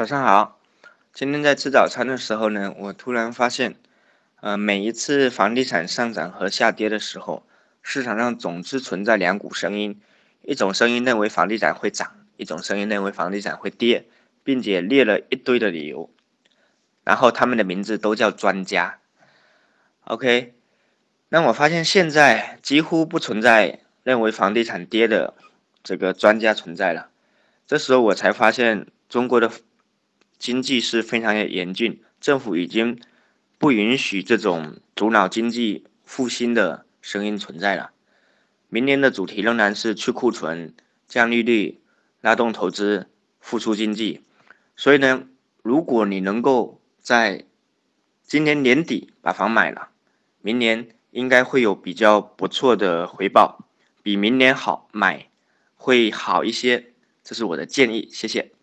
早上好，今天在吃早餐的时候呢，我突然发现，呃，每一次房地产上涨和下跌的时候，市场上总是存在两股声音，一种声音认为房地产会涨，一种声音认为房地产会跌，并且列了一堆的理由，然后他们的名字都叫专家。OK，那我发现现在几乎不存在认为房地产跌的这个专家存在了，这时候我才发现中国的。经济是非常的严峻，政府已经不允许这种主脑经济复兴的声音存在了。明年的主题仍然是去库存、降利率、拉动投资、复苏经济。所以呢，如果你能够在今年年底把房买了，明年应该会有比较不错的回报，比明年好买会好一些。这是我的建议，谢谢。